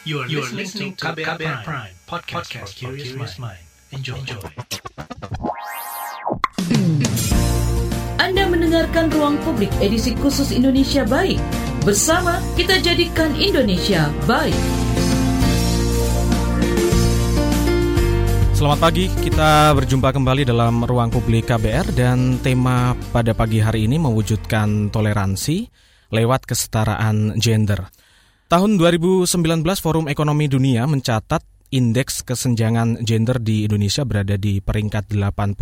You are, you are listening to KBR, KBR Prime, Prime podcast, podcast for curious mind. Enjoy. Enjoy. Anda mendengarkan Ruang Publik edisi khusus Indonesia Baik. Bersama kita jadikan Indonesia baik. Selamat pagi, kita berjumpa kembali dalam Ruang Publik KBR dan tema pada pagi hari ini mewujudkan toleransi lewat kesetaraan gender. Tahun 2019 Forum Ekonomi Dunia mencatat indeks kesenjangan gender di Indonesia berada di peringkat 85.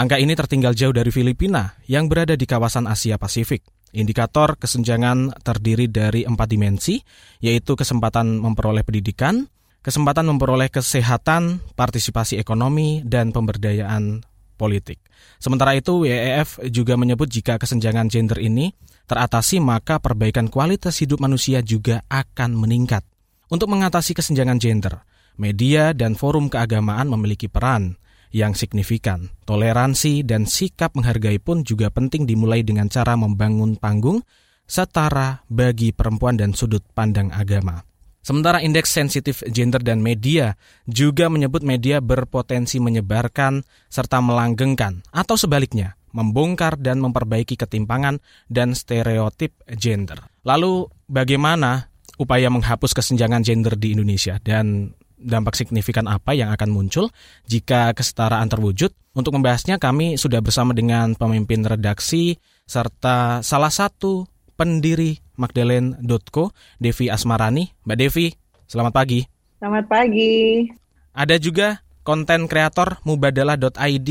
Angka ini tertinggal jauh dari Filipina yang berada di kawasan Asia Pasifik. Indikator kesenjangan terdiri dari empat dimensi, yaitu kesempatan memperoleh pendidikan, kesempatan memperoleh kesehatan, partisipasi ekonomi, dan pemberdayaan politik. Sementara itu, WEF juga menyebut jika kesenjangan gender ini teratasi maka perbaikan kualitas hidup manusia juga akan meningkat. Untuk mengatasi kesenjangan gender, media dan forum keagamaan memiliki peran yang signifikan. Toleransi dan sikap menghargai pun juga penting dimulai dengan cara membangun panggung setara bagi perempuan dan sudut pandang agama. Sementara indeks sensitif gender dan media juga menyebut media berpotensi menyebarkan serta melanggengkan atau sebaliknya membongkar dan memperbaiki ketimpangan dan stereotip gender. Lalu bagaimana upaya menghapus kesenjangan gender di Indonesia dan dampak signifikan apa yang akan muncul jika kesetaraan terwujud? Untuk membahasnya kami sudah bersama dengan pemimpin redaksi serta salah satu pendiri Magdalene.co, Devi Asmarani. Mbak Devi, selamat pagi. Selamat pagi. Ada juga konten kreator mubadalah.id,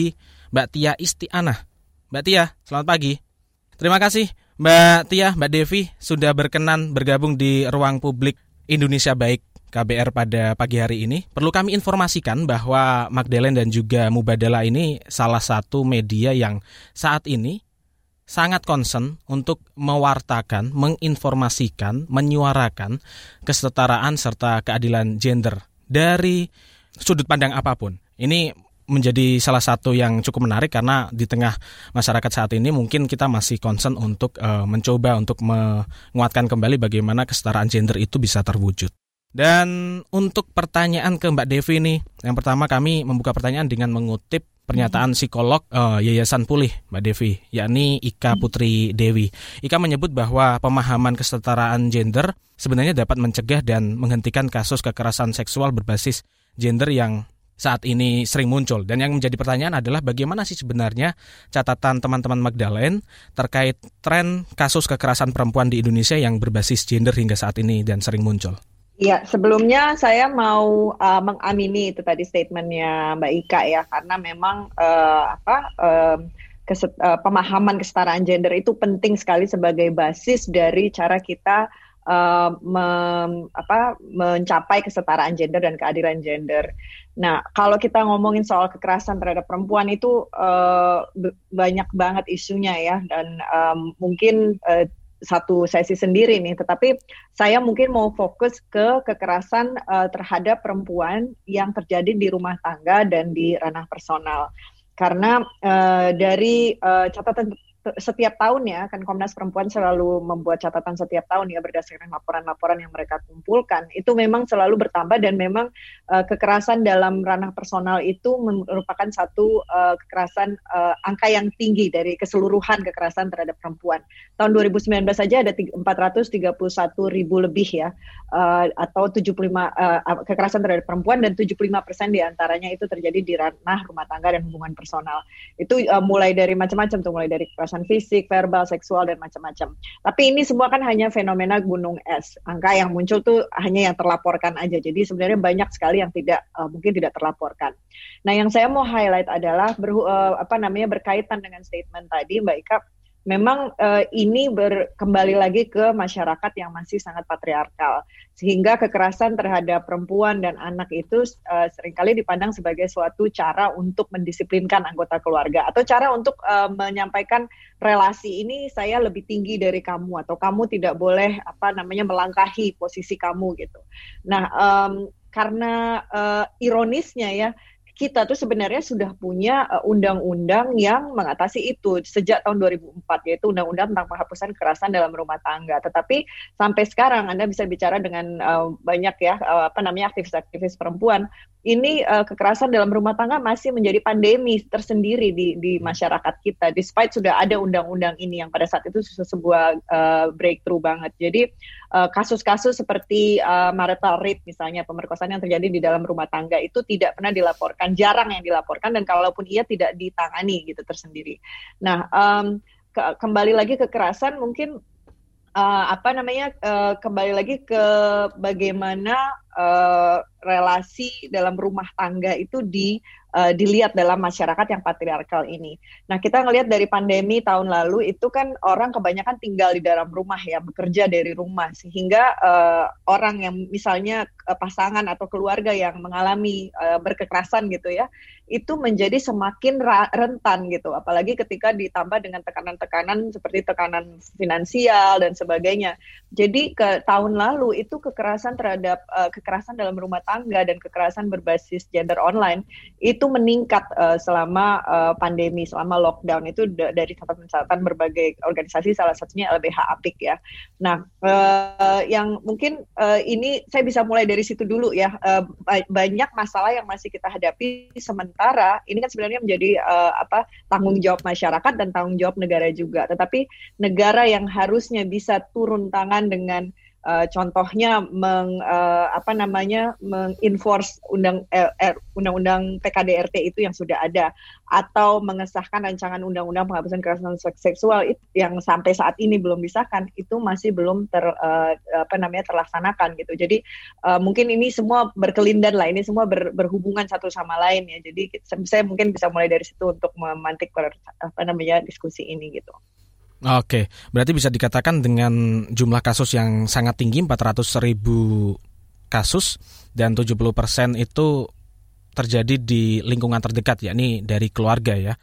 Mbak Tia Istianah. Mbak Tia, selamat pagi. Terima kasih Mbak Tia, Mbak Devi sudah berkenan bergabung di ruang publik Indonesia Baik KBR pada pagi hari ini. Perlu kami informasikan bahwa Magdalene dan juga Mubadala ini salah satu media yang saat ini sangat concern untuk mewartakan, menginformasikan, menyuarakan kesetaraan serta keadilan gender dari sudut pandang apa pun. Ini menjadi salah satu yang cukup menarik karena di tengah masyarakat saat ini mungkin kita masih concern untuk uh, mencoba untuk menguatkan kembali bagaimana kesetaraan gender itu bisa terwujud. Dan untuk pertanyaan ke Mbak Devi nih, yang pertama kami membuka pertanyaan dengan mengutip pernyataan psikolog uh, Yayasan Pulih Mbak Devi, yakni Ika Putri Dewi. Ika menyebut bahwa pemahaman kesetaraan gender sebenarnya dapat mencegah dan menghentikan kasus kekerasan seksual berbasis gender yang saat ini sering muncul dan yang menjadi pertanyaan adalah bagaimana sih sebenarnya catatan teman-teman Magdalene terkait tren kasus kekerasan perempuan di Indonesia yang berbasis gender hingga saat ini dan sering muncul. Iya, sebelumnya saya mau uh, mengamini itu tadi statementnya Mbak Ika ya, karena memang uh, apa uh, keset, uh, pemahaman kesetaraan gender itu penting sekali sebagai basis dari cara kita uh, mem, apa, mencapai kesetaraan gender dan keadilan gender. Nah, kalau kita ngomongin soal kekerasan terhadap perempuan itu uh, banyak banget isunya ya, dan um, mungkin uh, satu sesi sendiri nih. Tetapi saya mungkin mau fokus ke kekerasan uh, terhadap perempuan yang terjadi di rumah tangga dan di ranah personal. Karena uh, dari uh, catatan setiap tahun ya kan Komnas Perempuan selalu membuat catatan setiap tahun ya berdasarkan laporan-laporan yang mereka kumpulkan. Itu memang selalu bertambah dan memang uh, kekerasan dalam ranah personal itu merupakan satu uh, kekerasan uh, angka yang tinggi dari keseluruhan kekerasan terhadap perempuan. Tahun 2019 saja ada 431 ribu lebih ya uh, atau 75 uh, kekerasan terhadap perempuan dan 75 persen di antaranya itu terjadi di ranah rumah tangga dan hubungan personal. Itu uh, mulai dari macam-macam tuh mulai dari kekerasan kekerasan fisik, verbal, seksual dan macam-macam. Tapi ini semua kan hanya fenomena gunung es. Angka yang muncul tuh hanya yang terlaporkan aja. Jadi sebenarnya banyak sekali yang tidak uh, mungkin tidak terlaporkan. Nah, yang saya mau highlight adalah ber, uh, eh, apa namanya berkaitan dengan statement tadi Mbak Ika memang uh, ini berkembali lagi ke masyarakat yang masih sangat patriarkal sehingga kekerasan terhadap perempuan dan anak itu uh, sering kali dipandang sebagai suatu cara untuk mendisiplinkan anggota keluarga atau cara untuk uh, menyampaikan relasi ini saya lebih tinggi dari kamu atau kamu tidak boleh apa namanya melangkahi posisi kamu gitu. Nah, um, karena uh, ironisnya ya kita tuh sebenarnya sudah punya uh, undang-undang yang mengatasi itu sejak tahun 2004 yaitu undang-undang tentang penghapusan kekerasan dalam rumah tangga. Tetapi sampai sekarang Anda bisa bicara dengan uh, banyak ya uh, apa namanya aktivis-aktivis perempuan ini uh, kekerasan dalam rumah tangga masih menjadi pandemi tersendiri di di masyarakat kita despite sudah ada undang-undang ini yang pada saat itu sebuah uh, breakthrough banget. Jadi kasus-kasus uh, seperti uh, marital rape misalnya pemerkosaan yang terjadi di dalam rumah tangga itu tidak pernah dilaporkan, jarang yang dilaporkan dan kalaupun ia tidak ditangani gitu tersendiri. Nah, um, ke kembali lagi kekerasan mungkin uh, apa namanya uh, kembali lagi ke bagaimana uh, relasi dalam rumah tangga itu di uh, dilihat dalam masyarakat yang patriarkal ini. Nah, kita ngelihat dari pandemi tahun lalu itu kan orang kebanyakan tinggal di dalam rumah ya, bekerja dari rumah sehingga uh, orang yang misalnya uh, pasangan atau keluarga yang mengalami uh, berkekerasan gitu ya, itu menjadi semakin rentan gitu, apalagi ketika ditambah dengan tekanan-tekanan seperti tekanan finansial dan sebagainya. Jadi ke tahun lalu itu kekerasan terhadap uh, kekerasan dalam rumah tangga dan kekerasan berbasis gender online itu meningkat uh, selama uh, pandemi, selama lockdown itu dari catatan-catatan berbagai organisasi, salah satunya LBH Apik ya. Nah, uh, yang mungkin uh, ini saya bisa mulai dari situ dulu ya. Uh, banyak masalah yang masih kita hadapi sementara ini kan sebenarnya menjadi uh, apa tanggung jawab masyarakat dan tanggung jawab negara juga. Tetapi negara yang harusnya bisa turun tangan dengan uh, contohnya meng uh, apa namanya mengenforce undang eh, undang-undang PKDRT itu yang sudah ada atau mengesahkan rancangan undang-undang penghapusan kekerasan seksual itu yang sampai saat ini belum disahkan itu masih belum ter uh, apa namanya terlaksanakan gitu. Jadi uh, mungkin ini semua berkelindan lah ini semua ber, berhubungan satu sama lain ya. Jadi saya mungkin bisa mulai dari situ untuk memantik apa namanya diskusi ini gitu. Oke, berarti bisa dikatakan dengan jumlah kasus yang sangat tinggi 400 ribu kasus dan 70 persen itu terjadi di lingkungan terdekat yakni dari keluarga ya.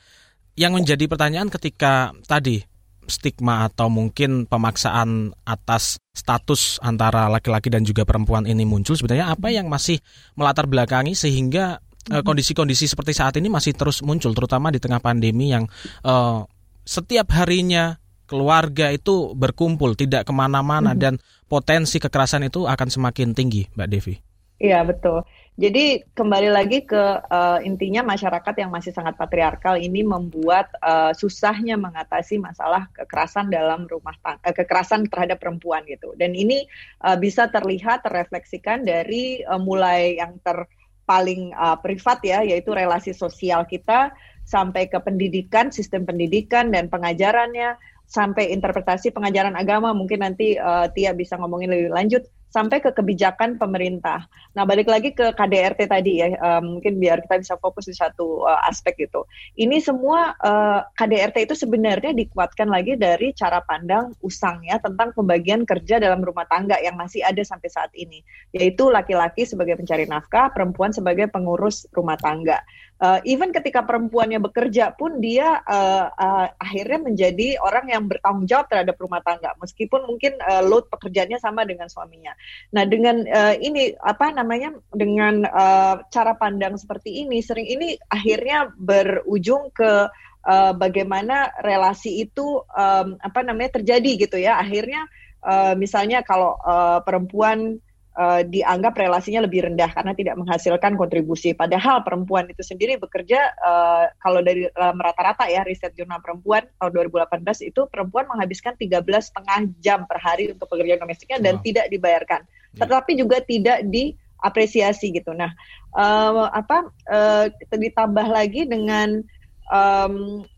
Yang menjadi pertanyaan ketika tadi stigma atau mungkin pemaksaan atas status antara laki-laki dan juga perempuan ini muncul sebenarnya apa yang masih melatar belakangi sehingga eh, mm-hmm. kondisi-kondisi seperti saat ini masih terus muncul terutama di tengah pandemi yang uh, setiap harinya keluarga itu berkumpul, tidak ke mana-mana, hmm. dan potensi kekerasan itu akan semakin tinggi, Mbak Devi. Iya betul. Jadi kembali lagi ke uh, intinya masyarakat yang masih sangat patriarkal ini membuat uh, susahnya mengatasi masalah kekerasan dalam rumah tangga, uh, kekerasan terhadap perempuan gitu. Dan ini uh, bisa terlihat terrefleksikan dari uh, mulai yang ter paling uh, privat ya, yaitu relasi sosial kita sampai ke pendidikan, sistem pendidikan dan pengajarannya sampai interpretasi pengajaran agama mungkin nanti uh, Tia bisa ngomongin lebih lanjut sampai ke kebijakan pemerintah. Nah, balik lagi ke KDRT tadi ya, uh, mungkin biar kita bisa fokus di satu uh, aspek itu. Ini semua uh, KDRT itu sebenarnya dikuatkan lagi dari cara pandang usangnya tentang pembagian kerja dalam rumah tangga yang masih ada sampai saat ini, yaitu laki-laki sebagai pencari nafkah, perempuan sebagai pengurus rumah tangga uh, even ketika perempuannya bekerja pun dia uh, uh, akhirnya menjadi orang yang bertanggung jawab terhadap rumah tangga meskipun mungkin uh, load pekerjaannya sama dengan suaminya. Nah dengan uh, ini apa namanya dengan uh, cara pandang seperti ini sering ini akhirnya berujung ke uh, bagaimana relasi itu um, apa namanya terjadi gitu ya akhirnya uh, misalnya kalau uh, perempuan uh, dianggap relasinya lebih rendah karena tidak menghasilkan kontribusi. Padahal perempuan itu sendiri bekerja uh, kalau dari um, rata-rata ya riset jurnal perempuan tahun 2018 itu perempuan menghabiskan 13 setengah jam per hari untuk pekerjaan domestiknya dan wow. tidak dibayarkan. Yeah. Tetapi juga tidak diapresiasi gitu. Nah, uh, apa uh, ditambah lagi dengan um, Eh,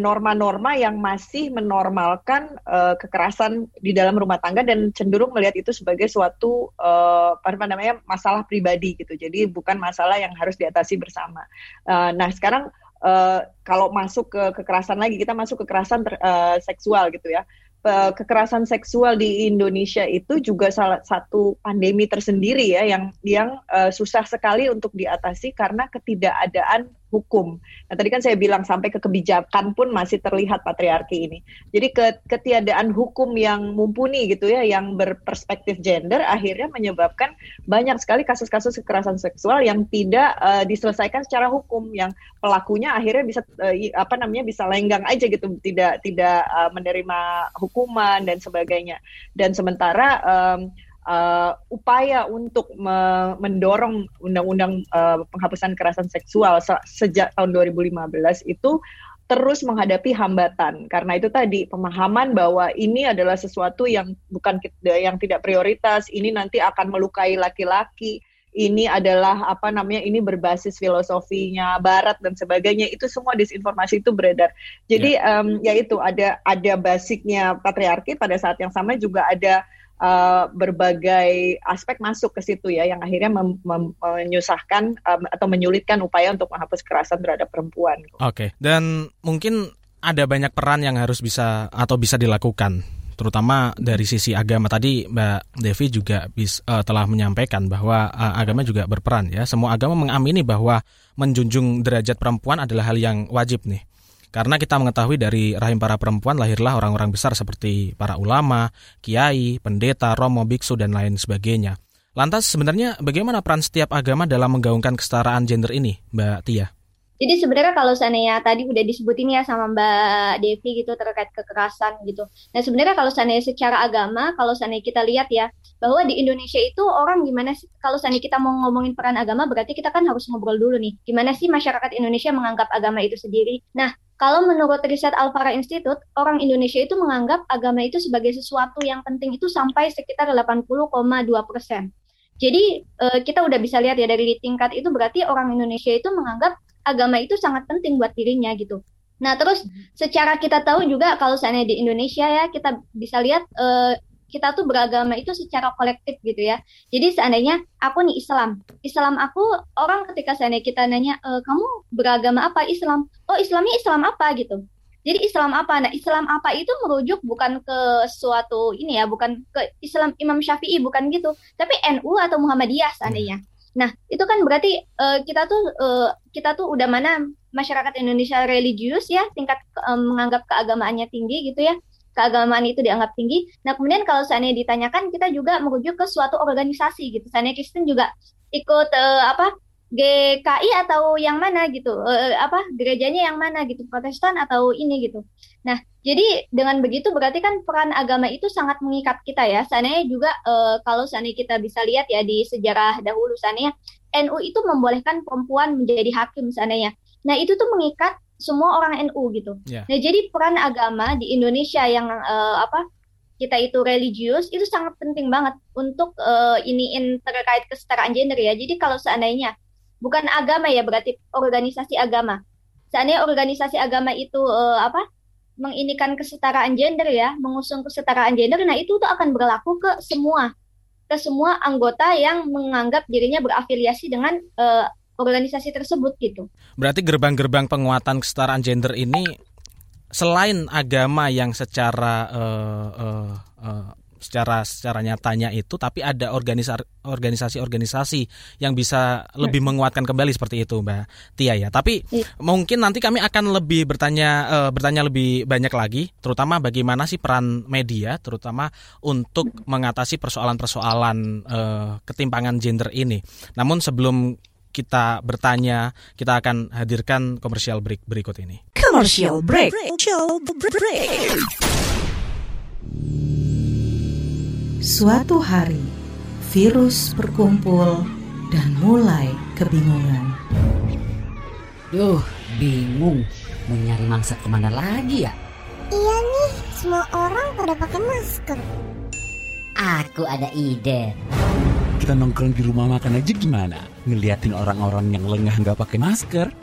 norma-norma yang masih menormalkan uh, kekerasan di dalam rumah tangga dan cenderung melihat itu sebagai suatu uh, apa namanya masalah pribadi gitu. Jadi bukan masalah yang harus diatasi bersama. Uh, nah sekarang uh, kalau masuk ke kekerasan lagi kita masuk kekerasan ter, uh, seksual gitu ya kekerasan seksual di Indonesia itu juga salah satu pandemi tersendiri ya yang yang uh, susah sekali untuk diatasi karena ketidakadaan hukum. Nah tadi kan saya bilang sampai ke kebijakan pun masih terlihat patriarki ini. Jadi ke, ketiadaan hukum yang mumpuni gitu ya, yang berperspektif gender akhirnya menyebabkan banyak sekali kasus-kasus kekerasan seksual yang tidak uh, diselesaikan secara hukum, yang pelakunya akhirnya bisa uh, apa namanya bisa lenggang aja gitu, tidak tidak uh, menerima hukuman dan sebagainya. Dan sementara um, uh, upaya untuk me mendorong undang-undang uh, penghapusan kekerasan seksual se sejak tahun 2015 itu terus menghadapi hambatan. Karena itu tadi pemahaman bahwa ini adalah sesuatu yang bukan yang tidak prioritas ini nanti akan melukai laki-laki ini adalah apa namanya ini berbasis filosofinya barat dan sebagainya itu semua disinformasi itu beredar. Jadi ya, um, ya itu ada ada basicnya patriarki pada saat yang sama juga ada uh, berbagai aspek masuk ke situ ya yang akhirnya mem mem menyusahkan um, atau menyulitkan upaya untuk menghapus kekerasan terhadap perempuan. Oke, okay. dan mungkin ada banyak peran yang harus bisa atau bisa dilakukan terutama dari sisi agama tadi Mbak Devi juga bis, uh, telah menyampaikan bahwa uh, agama juga berperan ya semua agama mengamini bahwa menjunjung derajat perempuan adalah hal yang wajib nih karena kita mengetahui dari rahim para perempuan lahirlah orang-orang besar seperti para ulama, kiai, pendeta, romo, biksu, dan lain sebagainya. Lantas sebenarnya bagaimana peran setiap agama dalam menggaungkan kesetaraan gender ini, Mbak Tia? Jadi sebenarnya kalau seandainya tadi udah disebutin ya sama Mbak Devi gitu terkait kekerasan gitu. Nah sebenarnya kalau seandainya secara agama, kalau seandainya kita lihat ya bahwa di Indonesia itu orang gimana sih kalau seandainya kita mau ngomongin peran agama berarti kita kan harus ngobrol dulu nih. Gimana sih masyarakat Indonesia menganggap agama itu sendiri? Nah kalau menurut riset Alfara Institute, orang Indonesia itu menganggap agama itu sebagai sesuatu yang penting itu sampai sekitar 80,2 persen. Jadi eh, kita udah bisa lihat ya dari tingkat itu berarti orang Indonesia itu menganggap agama itu sangat penting buat dirinya gitu. Nah, terus hmm. secara kita tahu juga kalau seandainya di Indonesia ya kita bisa lihat uh, kita tuh beragama itu secara kolektif gitu ya. Jadi seandainya aku nih Islam, Islam aku orang ketika seandainya kita nanya e, kamu beragama apa Islam? Oh Islamnya Islam apa gitu. Jadi Islam apa? Nah Islam apa itu merujuk bukan ke suatu ini ya, bukan ke Islam Imam Syafi'i bukan gitu, tapi NU atau Muhammadiyah seandainya. Hmm. Nah, itu kan berarti uh, kita tuh uh, kita tuh udah mana masyarakat Indonesia religius ya, tingkat um, menganggap keagamaannya tinggi gitu ya. Keagamaan itu dianggap tinggi. Nah, kemudian kalau seandainya ditanyakan kita juga merujuk ke suatu organisasi gitu. Seandainya Kristen juga ikut uh, apa? GKI atau yang mana gitu. Uh, apa? Gerejanya yang mana gitu, Protestan atau ini gitu. Nah, jadi dengan begitu berarti kan peran agama itu sangat mengikat kita ya. Seandainya juga e, kalau seandainya kita bisa lihat ya di sejarah dahulu seandainya NU itu membolehkan perempuan menjadi hakim seandainya. Nah, itu tuh mengikat semua orang NU gitu. Yeah. Nah, jadi peran agama di Indonesia yang e, apa kita itu religius itu sangat penting banget untuk uh, iniin terkait kesetaraan gender ya. Jadi kalau seandainya bukan agama ya berarti organisasi agama. Seandainya organisasi agama itu uh, apa menginikan kesetaraan gender ya, mengusung kesetaraan gender, nah itu tuh akan berlaku ke semua ke semua anggota yang menganggap dirinya berafiliasi dengan uh, organisasi tersebut gitu. Berarti gerbang-gerbang penguatan kesetaraan gender ini selain agama yang secara uh, uh, uh, secara secara nyatanya itu tapi ada organisasi-organisasi yang bisa lebih hmm. menguatkan kembali seperti itu Mbak Tia ya. Tapi ya. mungkin nanti kami akan lebih bertanya uh, bertanya lebih banyak lagi terutama bagaimana sih peran media terutama untuk hmm. mengatasi persoalan-persoalan uh, ketimpangan gender ini. Namun sebelum kita bertanya, kita akan hadirkan komersial break berikut ini. Commercial break. Commercial break. Suatu hari, virus berkumpul dan mulai kebingungan. Duh, bingung. Mau nyari mangsa ke mana lagi ya? Iya nih, semua orang pada pakai masker. Aku ada ide. Kita nongkrong di rumah makan aja gimana? Ngeliatin orang-orang yang lengah nggak pakai masker.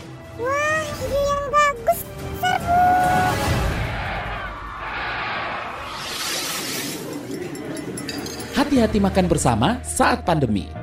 Hati-hati makan bersama saat pandemi.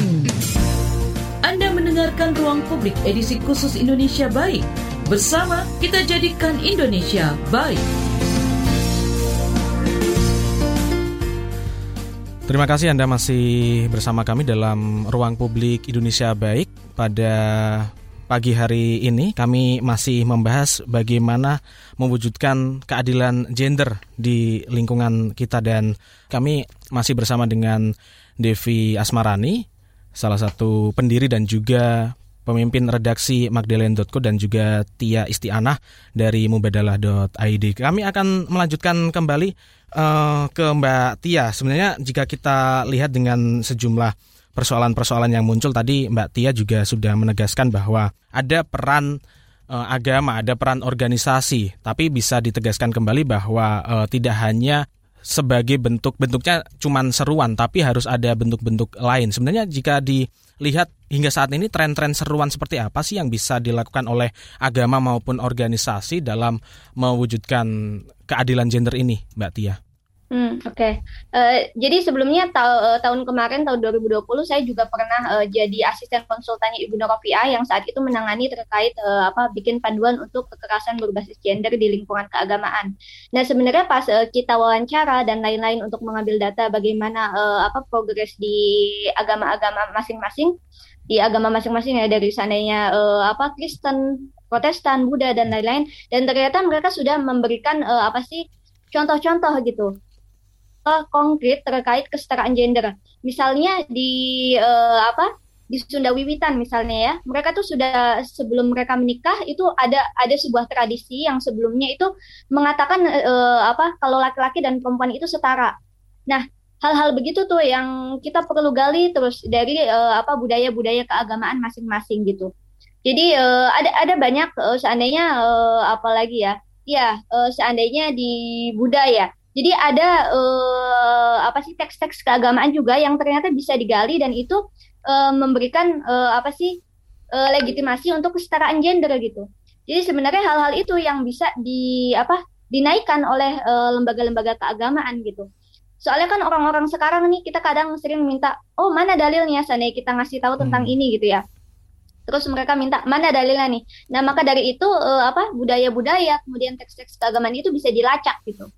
Anda mendengarkan Ruang Publik edisi khusus Indonesia Baik. Bersama kita jadikan Indonesia baik. Terima kasih Anda masih bersama kami dalam Ruang Publik Indonesia Baik. Pada pagi hari ini kami masih membahas bagaimana mewujudkan keadilan gender di lingkungan kita dan kami masih bersama dengan Devi Asmarani, salah satu pendiri dan juga pemimpin redaksi Magdalene.co dan juga Tia Istianah dari mubadalah.id. Kami akan melanjutkan kembali uh, ke Mbak Tia. Sebenarnya jika kita lihat dengan sejumlah persoalan-persoalan yang muncul tadi Mbak Tia juga sudah menegaskan bahwa ada peran uh, agama, ada peran organisasi, tapi bisa ditegaskan kembali bahwa uh, tidak hanya sebagai bentuk bentuknya cuman seruan tapi harus ada bentuk-bentuk lain. Sebenarnya jika dilihat hingga saat ini tren-tren seruan seperti apa sih yang bisa dilakukan oleh agama maupun organisasi dalam mewujudkan keadilan gender ini, Mbak Tia? Hmm, oke. Okay. Uh, eh, jadi sebelumnya ta uh, tahun kemarin tahun 2020 saya juga pernah uh, jadi asisten konsultannya Ibu Norofia yang saat itu menangani terkait uh, apa bikin panduan untuk kekerasan berbasis gender di lingkungan keagamaan. Nah, sebenarnya pas uh, kita wawancara dan lain-lain untuk mengambil data bagaimana uh, apa progres di agama-agama masing-masing di agama masing-masing ya dari sananya uh, apa Kristen, Protestan, Buddha dan lain-lain dan ternyata mereka sudah memberikan uh, apa sih contoh-contoh gitu konkret terkait kesetaraan gender. Misalnya di uh, apa di Sunda Wiwitan misalnya ya, mereka tuh sudah sebelum mereka menikah itu ada ada sebuah tradisi yang sebelumnya itu mengatakan uh, apa kalau laki-laki dan perempuan itu setara. Nah, hal-hal begitu tuh yang kita perlu gali terus dari uh, apa budaya-budaya keagamaan masing-masing gitu. Jadi uh, ada ada banyak uh, seandainya uh, apalagi ya, ya uh, seandainya di budaya jadi ada uh, apa sih teks-teks keagamaan juga yang ternyata bisa digali dan itu uh, memberikan uh, apa sih uh, legitimasi untuk kesetaraan gender gitu. Jadi sebenarnya hal-hal itu yang bisa di apa dinaikkan oleh lembaga-lembaga uh, keagamaan gitu. Soalnya kan orang-orang sekarang nih kita kadang sering minta, oh mana dalilnya sana kita ngasih tahu tentang hmm. ini gitu ya. Terus mereka minta mana dalilnya nih. Nah maka dari itu uh, apa budaya-budaya kemudian teks-teks keagamaan itu bisa dilacak gitu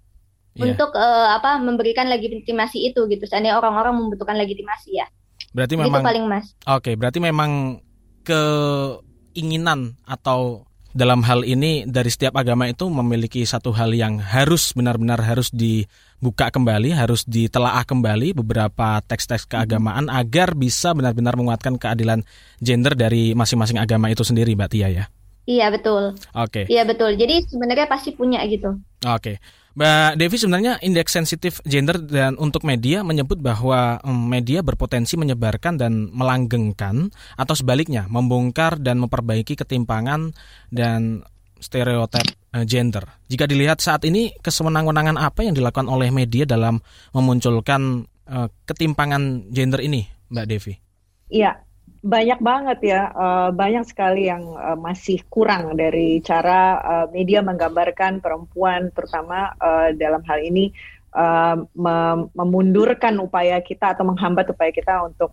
yeah. untuk uh, apa memberikan legitimasi itu gitu. Seandainya orang-orang membutuhkan legitimasi ya. Berarti memang paling mas. Oke, okay, berarti memang keinginan atau dalam hal ini dari setiap agama itu memiliki satu hal yang harus benar-benar harus dibuka kembali, harus ditelaah kembali beberapa teks-teks keagamaan mm -hmm. agar bisa benar-benar menguatkan keadilan gender dari masing-masing agama itu sendiri, Mbak Tia ya. Iya betul. Oke. Okay. Iya betul. Jadi sebenarnya pasti punya gitu. Oke. Okay. Mbak Devi sebenarnya indeks sensitif gender dan untuk media menyebut bahwa media berpotensi menyebarkan dan melanggengkan atau sebaliknya membongkar dan memperbaiki ketimpangan dan stereotip eh, gender. Jika dilihat saat ini kesewenang-wenangan apa yang dilakukan oleh media dalam memunculkan uh, ketimpangan gender ini, Mbak Devi? Iya, banyak banget ya, uh, banyak sekali yang uh, masih kurang dari cara uh, media menggambarkan perempuan, terutama uh, dalam hal ini uh, mem memundurkan upaya kita atau menghambat upaya kita untuk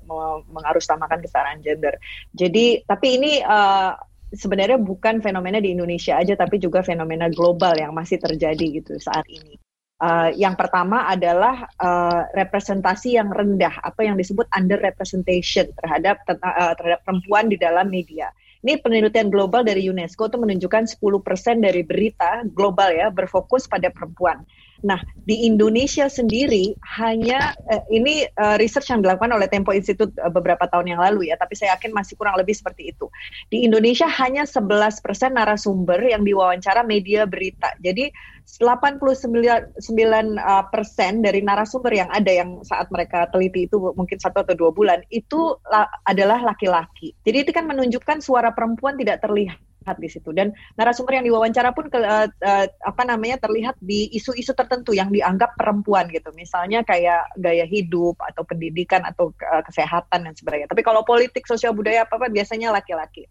mengarusutamakan kesetaraan gender. Jadi, tapi ini uh, sebenarnya bukan fenomena di Indonesia aja, tapi juga fenomena global yang masih terjadi gitu saat ini. Uh, yang pertama adalah uh, representasi yang rendah atau yang disebut under representation terhadap uh, terhadap perempuan di dalam media. Ini penelitian global dari UNESCO itu menunjukkan 10% dari berita global ya berfokus pada perempuan. Nah, di Indonesia sendiri hanya uh, ini uh, research yang dilakukan oleh Tempo Institute uh, beberapa tahun yang lalu ya, tapi saya yakin masih kurang lebih seperti itu. Di Indonesia hanya 11% narasumber yang diwawancara media berita. Jadi 89 uh, persen dari narasumber yang ada yang saat mereka teliti itu mungkin satu atau dua bulan itu la adalah laki-laki. Jadi itu kan menunjukkan suara perempuan tidak terlihat di situ. Dan narasumber yang diwawancara pun ke, uh, uh, apa namanya terlihat di isu-isu tertentu yang dianggap perempuan gitu. Misalnya kayak gaya hidup atau pendidikan atau uh, kesehatan dan sebagainya. Tapi kalau politik sosial budaya apa apa biasanya laki-laki.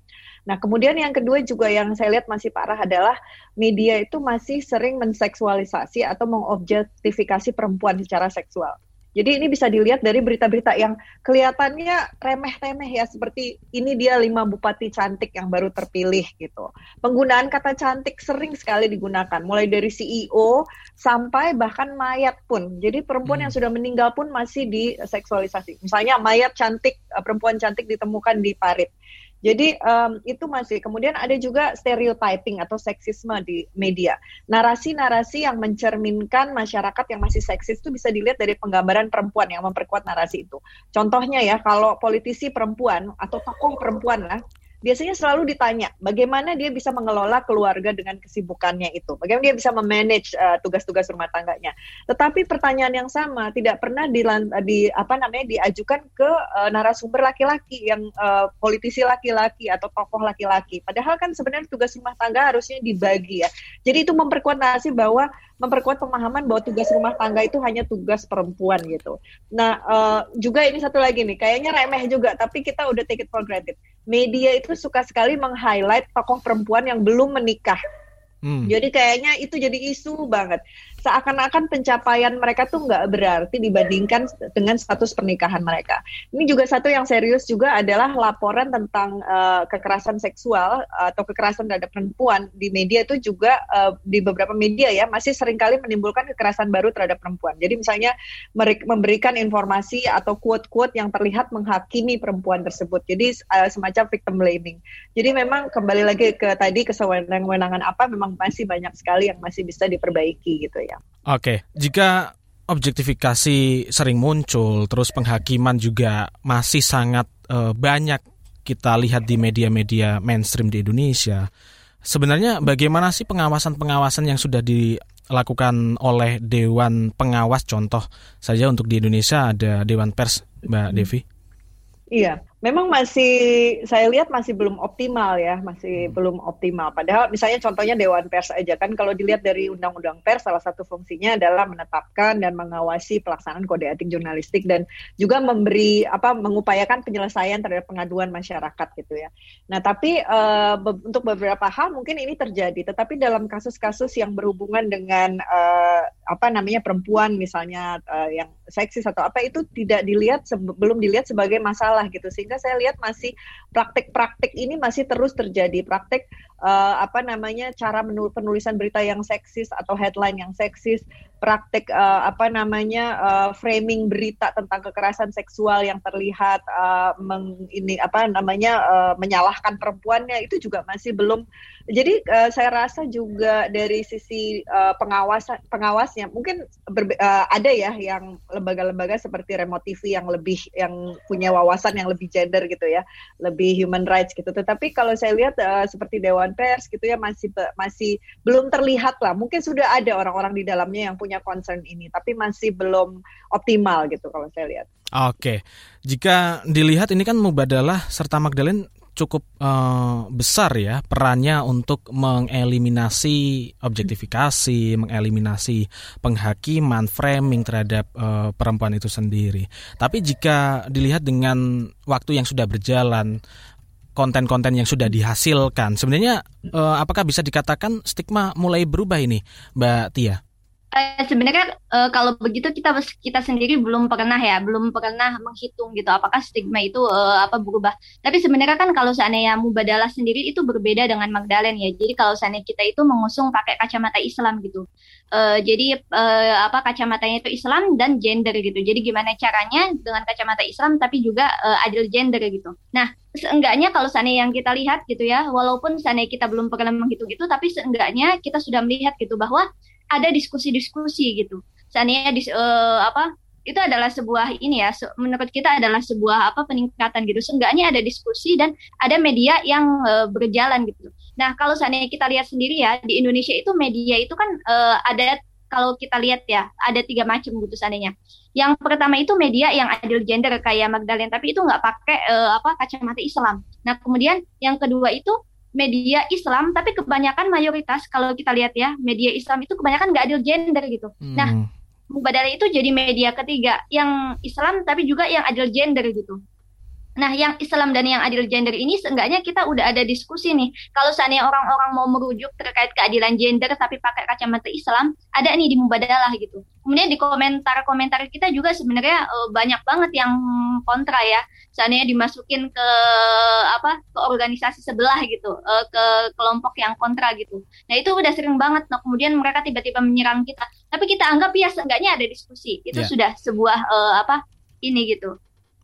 Nah, kemudian yang kedua juga yang saya lihat masih parah adalah media itu masih sering menseksualisasi atau mengobjektifikasi perempuan secara seksual. Jadi ini bisa dilihat dari berita-berita yang kelihatannya remeh-temeh ya seperti ini dia lima bupati cantik yang baru terpilih gitu. Penggunaan kata cantik sering sekali digunakan mulai dari CEO sampai bahkan mayat pun. Jadi perempuan hmm. yang sudah meninggal pun masih diseksualisasi. Misalnya mayat cantik eh, perempuan cantik ditemukan di parit. Jadi um, itu masih kemudian ada juga stereotyping atau seksisme di media. Narasi-narasi yang mencerminkan masyarakat yang masih seksis itu bisa dilihat dari penggambaran perempuan yang memperkuat narasi itu. Contohnya ya kalau politisi perempuan atau tokoh perempuan lah biasanya selalu ditanya bagaimana dia bisa mengelola keluarga dengan kesibukannya itu, bagaimana dia bisa memanage uh, tugas-tugas rumah tangganya. Tetapi pertanyaan yang sama tidak pernah di, di apa namanya diajukan ke uh, narasumber laki-laki yang uh, politisi laki-laki atau tokoh laki-laki. Padahal kan sebenarnya tugas rumah tangga harusnya dibagi ya. Jadi itu memperkuat narasi bahwa memperkuat pemahaman bahwa tugas rumah tangga itu hanya tugas perempuan gitu. Nah, uh, juga ini satu lagi nih, kayaknya remeh juga, tapi kita udah take it for granted. Media itu suka sekali meng-highlight tokoh perempuan yang belum menikah. Hmm. Jadi kayaknya itu jadi isu banget seakan-akan pencapaian mereka tuh nggak berarti dibandingkan dengan status pernikahan mereka. Ini juga satu yang serius juga adalah laporan tentang uh, kekerasan seksual atau kekerasan terhadap perempuan di media itu juga uh, di beberapa media ya masih sering kali menimbulkan kekerasan baru terhadap perempuan. Jadi misalnya memberikan informasi atau quote-quote yang terlihat menghakimi perempuan tersebut. Jadi uh, semacam victim blaming. Jadi memang kembali lagi ke tadi kesewenang-wenangan apa memang masih banyak sekali yang masih bisa diperbaiki gitu ya ya. Oke, jika objektifikasi sering muncul, terus penghakiman juga masih sangat uh, banyak kita lihat di media-media mainstream di Indonesia. Sebenarnya bagaimana sih pengawasan-pengawasan yang sudah dilakukan oleh Dewan Pengawas contoh saja untuk di Indonesia ada Dewan Pers, Mbak Devi? Iya, memang masih saya lihat masih belum optimal ya, masih hmm. belum optimal. Padahal misalnya contohnya Dewan Pers aja kan kalau dilihat dari Undang-Undang Pers salah satu fungsinya adalah menetapkan dan mengawasi pelaksanaan kode etik jurnalistik dan juga memberi apa mengupayakan penyelesaian terhadap pengaduan masyarakat gitu ya. Nah, tapi uh, be untuk beberapa hal mungkin ini terjadi, tetapi dalam kasus-kasus yang berhubungan dengan uh, apa namanya perempuan misalnya uh, yang seksis atau apa itu tidak dilihat belum dilihat sebagai masalah gitu. Sehingga saya lihat masih praktik-praktik ini masih terus terjadi. Praktik uh, apa namanya cara penulisan berita yang seksis atau headline yang seksis praktik uh, apa namanya uh, framing berita tentang kekerasan seksual yang terlihat uh, meng, ini apa namanya uh, menyalahkan perempuannya itu juga masih belum. Jadi uh, saya rasa juga dari sisi uh, pengawas pengawasnya mungkin berbe, uh, ada ya yang lembaga-lembaga seperti Remote TV yang lebih yang punya wawasan yang lebih gender gitu ya lebih human rights gitu. Tetapi kalau saya lihat uh, seperti Dewan Pers gitu ya masih masih belum terlihat lah. Mungkin sudah ada orang-orang di dalamnya yang punya punya concern ini, tapi masih belum optimal gitu kalau saya lihat. Oke, jika dilihat ini kan Mubadalah serta Magdalene cukup uh, besar ya perannya untuk mengeliminasi objektifikasi, mengeliminasi penghakiman, framing terhadap uh, perempuan itu sendiri. Tapi jika dilihat dengan waktu yang sudah berjalan, konten-konten yang sudah dihasilkan, sebenarnya uh, apakah bisa dikatakan stigma mulai berubah ini, Mbak Tia? Uh, sebenarnya uh, kalau begitu kita kita sendiri belum pernah ya belum pernah menghitung gitu apakah stigma itu uh, apa berubah. Tapi sebenarnya kan kalau seandainya mubadalah sendiri itu berbeda dengan Magdalen ya jadi kalau seandainya kita itu mengusung pakai kacamata Islam gitu. Uh, jadi uh, apa kacamatanya itu Islam dan gender gitu. Jadi gimana caranya dengan kacamata Islam tapi juga uh, adil gender gitu. Nah seenggaknya kalau seandainya yang kita lihat gitu ya walaupun seandainya kita belum pernah menghitung itu tapi seenggaknya kita sudah melihat gitu bahwa ada diskusi-diskusi gitu. Seandainya dis, uh, apa itu adalah sebuah ini ya menurut kita adalah sebuah apa peningkatan gitu. Seenggaknya ada diskusi dan ada media yang uh, berjalan gitu. Nah, kalau seandainya kita lihat sendiri ya di Indonesia itu media itu kan uh, ada kalau kita lihat ya ada tiga macam gitu seandainya. Yang pertama itu media yang adil gender kayak Magdalene tapi itu nggak pakai uh, apa kacamata Islam. Nah, kemudian yang kedua itu media Islam tapi kebanyakan mayoritas kalau kita lihat ya media Islam itu kebanyakan nggak adil gender gitu. Hmm. Nah, Mubadala itu jadi media ketiga yang Islam tapi juga yang adil gender gitu. Nah, yang Islam dan yang adil gender ini seenggaknya kita udah ada diskusi nih. Kalau seandainya orang-orang mau merujuk terkait keadilan gender tapi pakai kacamata Islam, ada nih di Mubadalah gitu. Kemudian di komentar-komentar kita juga sebenarnya uh, banyak banget yang kontra ya. Seandainya dimasukin ke apa ke organisasi sebelah gitu, uh, ke kelompok yang kontra gitu. Nah, itu udah sering banget. Nah, kemudian mereka tiba-tiba menyerang kita. Tapi kita anggap ya seenggaknya ada diskusi. Itu yeah. sudah sebuah uh, apa ini gitu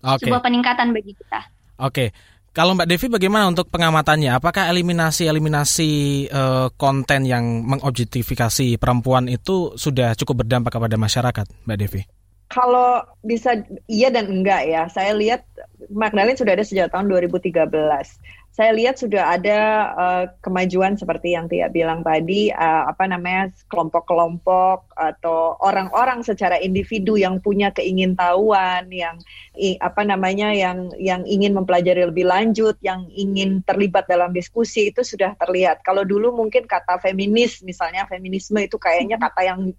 okay. sebuah peningkatan bagi kita. Oke. Okay. Kalau Mbak Devi bagaimana untuk pengamatannya? Apakah eliminasi-eliminasi uh, konten yang mengobjektifikasi perempuan itu sudah cukup berdampak kepada masyarakat, Mbak Devi? Kalau bisa iya dan enggak ya. Saya lihat Magdalene sudah ada sejak tahun 2013 saya lihat sudah ada uh, kemajuan seperti yang Tia bilang tadi, uh, apa namanya kelompok-kelompok atau orang-orang secara individu yang punya keingintahuan, yang apa namanya yang yang ingin mempelajari lebih lanjut, yang ingin terlibat dalam diskusi itu sudah terlihat. Kalau dulu mungkin kata feminis, misalnya feminisme itu kayaknya kata yang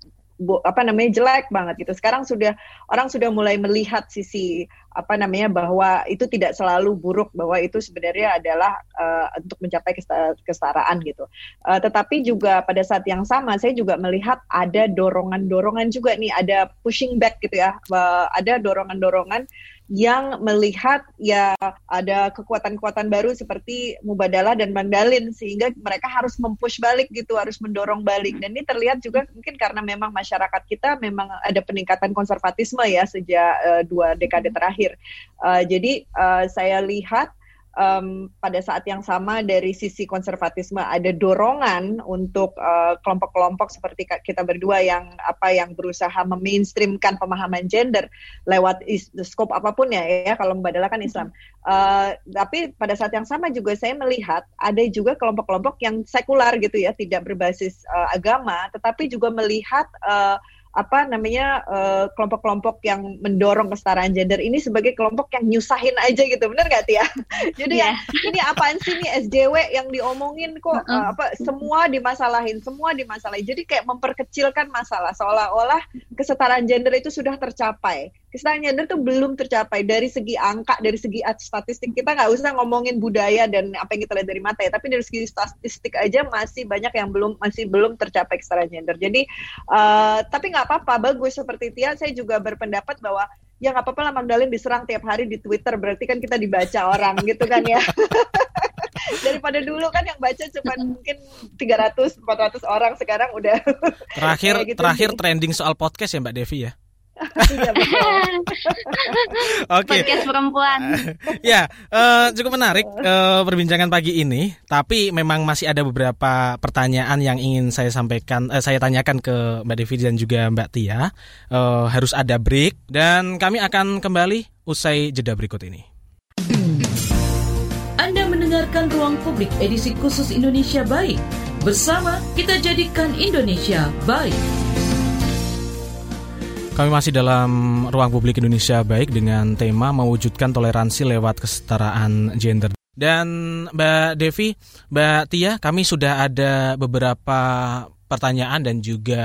apa namanya jelek banget gitu. Sekarang sudah orang sudah mulai melihat sisi apa namanya bahwa itu tidak selalu buruk bahwa itu sebenarnya adalah uh, untuk mencapai kesetaraan gitu. Uh, tetapi juga pada saat yang sama saya juga melihat ada dorongan-dorongan juga nih ada pushing back gitu ya. Uh, ada dorongan-dorongan yang melihat ya ada kekuatan-kekuatan baru seperti Mubadala dan Mandalin sehingga mereka harus mempush balik gitu, harus mendorong balik. Dan ini terlihat juga mungkin karena memang masyarakat kita memang ada peningkatan konservatisme ya sejak uh, dua dekade terakhir. Uh, jadi uh, saya lihat um, pada saat yang sama dari sisi konservatisme ada dorongan untuk uh, kelompok-kelompok seperti kita berdua yang apa yang berusaha memainstreamkan pemahaman gender lewat is, scope apa pun ya ya kalau membadalakan Islam. Uh, tapi pada saat yang sama juga saya melihat ada juga kelompok-kelompok yang sekular gitu ya tidak berbasis uh, agama tetapi juga melihat uh, apa namanya kelompok kelompok-kelompok yang mendorong kesetaraan gender ini sebagai kelompok yang nyusahin aja gitu bener gak Tia? Jadi yeah. ya ini apaan sih nih SJW yang diomongin kok uh -uh. Uh, apa semua dimasalahin semua dimasalahin jadi kayak memperkecilkan masalah seolah-olah kesetaraan gender itu sudah tercapai kesetaraan gender itu belum tercapai. Dari segi angka dari segi statistik kita nggak usah ngomongin budaya dan apa yang kita lihat dari mata ya. Tapi dari segi statistik aja masih banyak yang belum masih belum tercapai kesetaraan gender jadi uh, tapi nggak apa-apa. Bagus. Seperti Tia saya juga berpendapat bahwa ya nggak apa-apa lah Magdalene diserang tiap hari di Twitter. Berarti kan kita dibaca orang gitu kan ya. Daripada dulu kan yang baca cuma mungkin 300 400 orang. Sekarang udah terakhir gitu. terakhir trending soal podcast ya Mbak Devi ya Oke. Okay. Podcast perempuan. ya, uh, cukup menarik uh, perbincangan pagi ini. Tapi memang masih ada beberapa pertanyaan yang ingin saya sampaikan, uh, saya tanyakan ke Mbak Devi dan juga Mbak Tia. Uh, harus ada break dan kami akan kembali usai jeda berikut ini. Anda mendengarkan Ruang Publik edisi khusus Indonesia Baik. Bersama kita jadikan Indonesia baik. Kami masih dalam ruang publik Indonesia baik dengan tema mewujudkan toleransi lewat kesetaraan gender. Dan Mbak Devi, Mbak Tia, kami sudah ada beberapa pertanyaan dan juga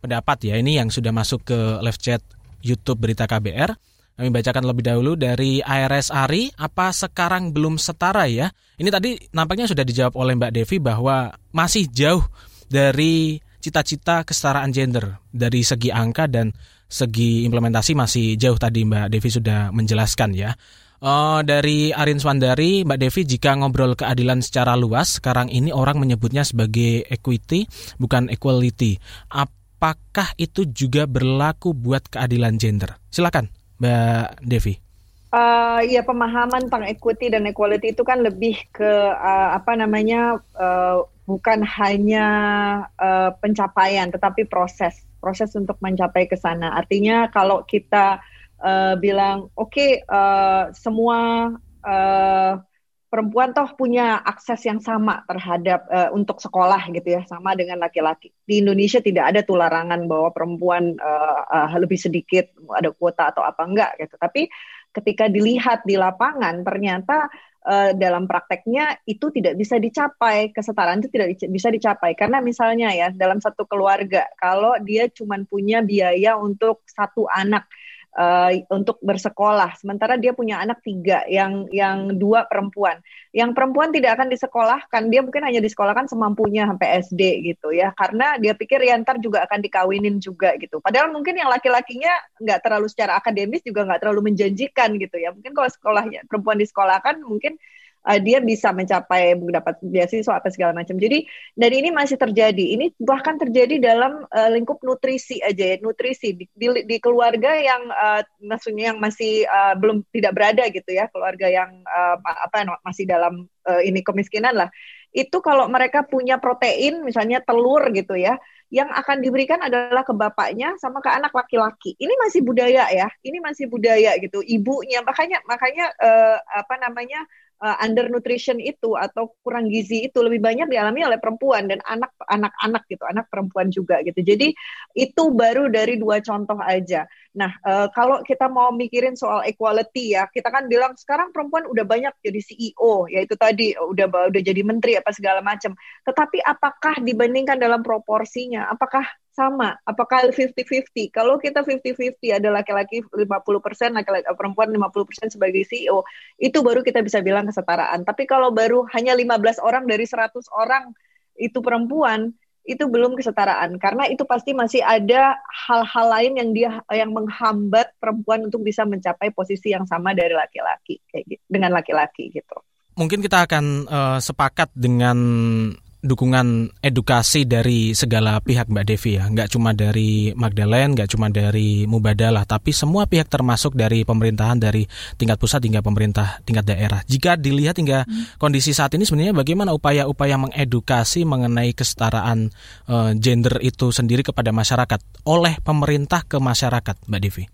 pendapat ya ini yang sudah masuk ke live chat YouTube Berita KBR. Kami bacakan lebih dahulu dari ARS Ari, apa sekarang belum setara ya? Ini tadi nampaknya sudah dijawab oleh Mbak Devi bahwa masih jauh dari cita-cita kesetaraan gender dari segi angka dan segi implementasi masih jauh tadi Mbak Devi sudah menjelaskan ya. Uh, dari Arin Swandari, Mbak Devi, jika ngobrol keadilan secara luas, sekarang ini orang menyebutnya sebagai equity, bukan equality. Apakah itu juga berlaku buat keadilan gender? Silakan, Mbak Devi. Uh, ya pemahaman tentang equity dan equality itu kan lebih ke uh, apa namanya uh, bukan hanya uh, pencapaian tetapi proses proses untuk mencapai ke sana. Artinya kalau kita uh, bilang oke okay, uh, eh, semua uh, perempuan toh punya akses yang sama terhadap uh, untuk sekolah gitu ya sama dengan laki-laki. Di Indonesia tidak ada tuh larangan bahwa perempuan uh, uh, lebih sedikit ada kuota atau apa enggak gitu. Tapi ketika dilihat di lapangan ternyata uh, dalam prakteknya itu tidak bisa dicapai kesetaraan itu tidak bisa dicapai. Karena misalnya ya dalam satu keluarga kalau dia cuma punya biaya untuk satu anak uh, untuk bersekolah. Sementara dia punya anak tiga, yang yang dua perempuan. Yang perempuan tidak akan disekolahkan, dia mungkin hanya disekolahkan semampunya sampai SD gitu ya, karena dia pikir ya ntar juga akan dikawinin juga gitu. Padahal mungkin yang laki-lakinya nggak terlalu secara akademis juga nggak terlalu menjanjikan gitu ya. Mungkin kalau sekolahnya perempuan disekolahkan mungkin uh, dia bisa mencapai mendapat beasiswa apa segala macam. Jadi dan ini masih terjadi. Ini bahkan terjadi dalam uh, lingkup nutrisi aja ya, nutrisi di, di, di keluarga yang uh, maksudnya yang masih uh, belum tidak berada gitu ya, keluarga yang uh, apa masih dalam uh, ini kemiskinan lah. Itu kalau mereka punya protein misalnya telur gitu ya, yang akan diberikan adalah ke bapaknya sama ke anak laki-laki. Ini masih budaya ya, ini masih budaya gitu. Ibunya makanya makanya uh, apa namanya uh, undernutrition itu atau kurang gizi itu lebih banyak dialami oleh perempuan dan anak anak-anak gitu, anak perempuan juga gitu. Jadi itu baru dari dua contoh aja. Nah, uh, kalau kita mau mikirin soal equality ya, kita kan bilang sekarang perempuan udah banyak jadi CEO, yaitu tadi udah udah jadi menteri apa segala macam. Tetapi apakah dibandingkan dalam proporsinya, apakah sama? Apakah 50-50? Kalau kita 50-50 ada laki-laki 50%, laki-laki perempuan 50% sebagai CEO, itu baru kita bisa bilang kesetaraan. Tapi kalau baru hanya 15 orang dari 100 orang itu perempuan, itu belum kesetaraan karena itu pasti masih ada hal-hal lain yang dia yang menghambat perempuan untuk bisa mencapai posisi yang sama dari laki-laki kayak gitu, dengan laki-laki gitu. Mungkin kita akan uh, sepakat dengan dukungan edukasi dari segala pihak Mbak Devi ya, nggak cuma dari Magdalene, nggak cuma dari Mubadalah, tapi semua pihak termasuk dari pemerintahan dari tingkat pusat hingga pemerintah tingkat daerah. Jika dilihat hingga hmm. kondisi saat ini sebenarnya bagaimana upaya-upaya mengedukasi mengenai kesetaraan uh, gender itu sendiri kepada masyarakat oleh pemerintah ke masyarakat, Mbak Devi?